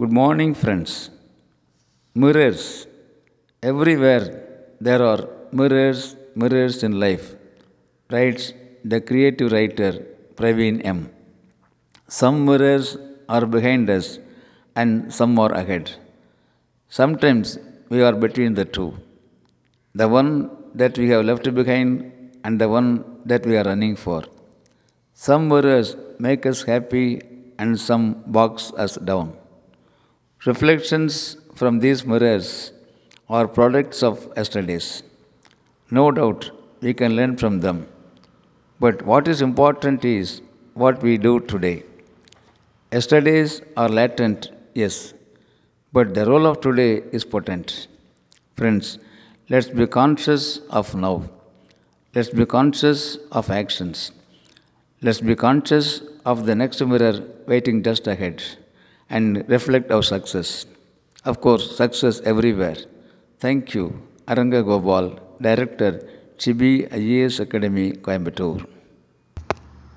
Good morning, friends. Mirrors. Everywhere there are mirrors, mirrors in life, writes the creative writer Praveen M. Some mirrors are behind us and some are ahead. Sometimes we are between the two. The one that we have left behind and the one that we are running for. Some mirrors make us happy and some box us down. Reflections from these mirrors are products of yesterdays. No doubt we can learn from them. But what is important is what we do today. Yesterdays are latent, yes, but the role of today is potent. Friends, let's be conscious of now. Let's be conscious of actions. Let's be conscious of the next mirror waiting just ahead and reflect our success. Of course, success everywhere. Thank you, Aranga Gopal, Director, Chibi IAS Academy, Coimbatore.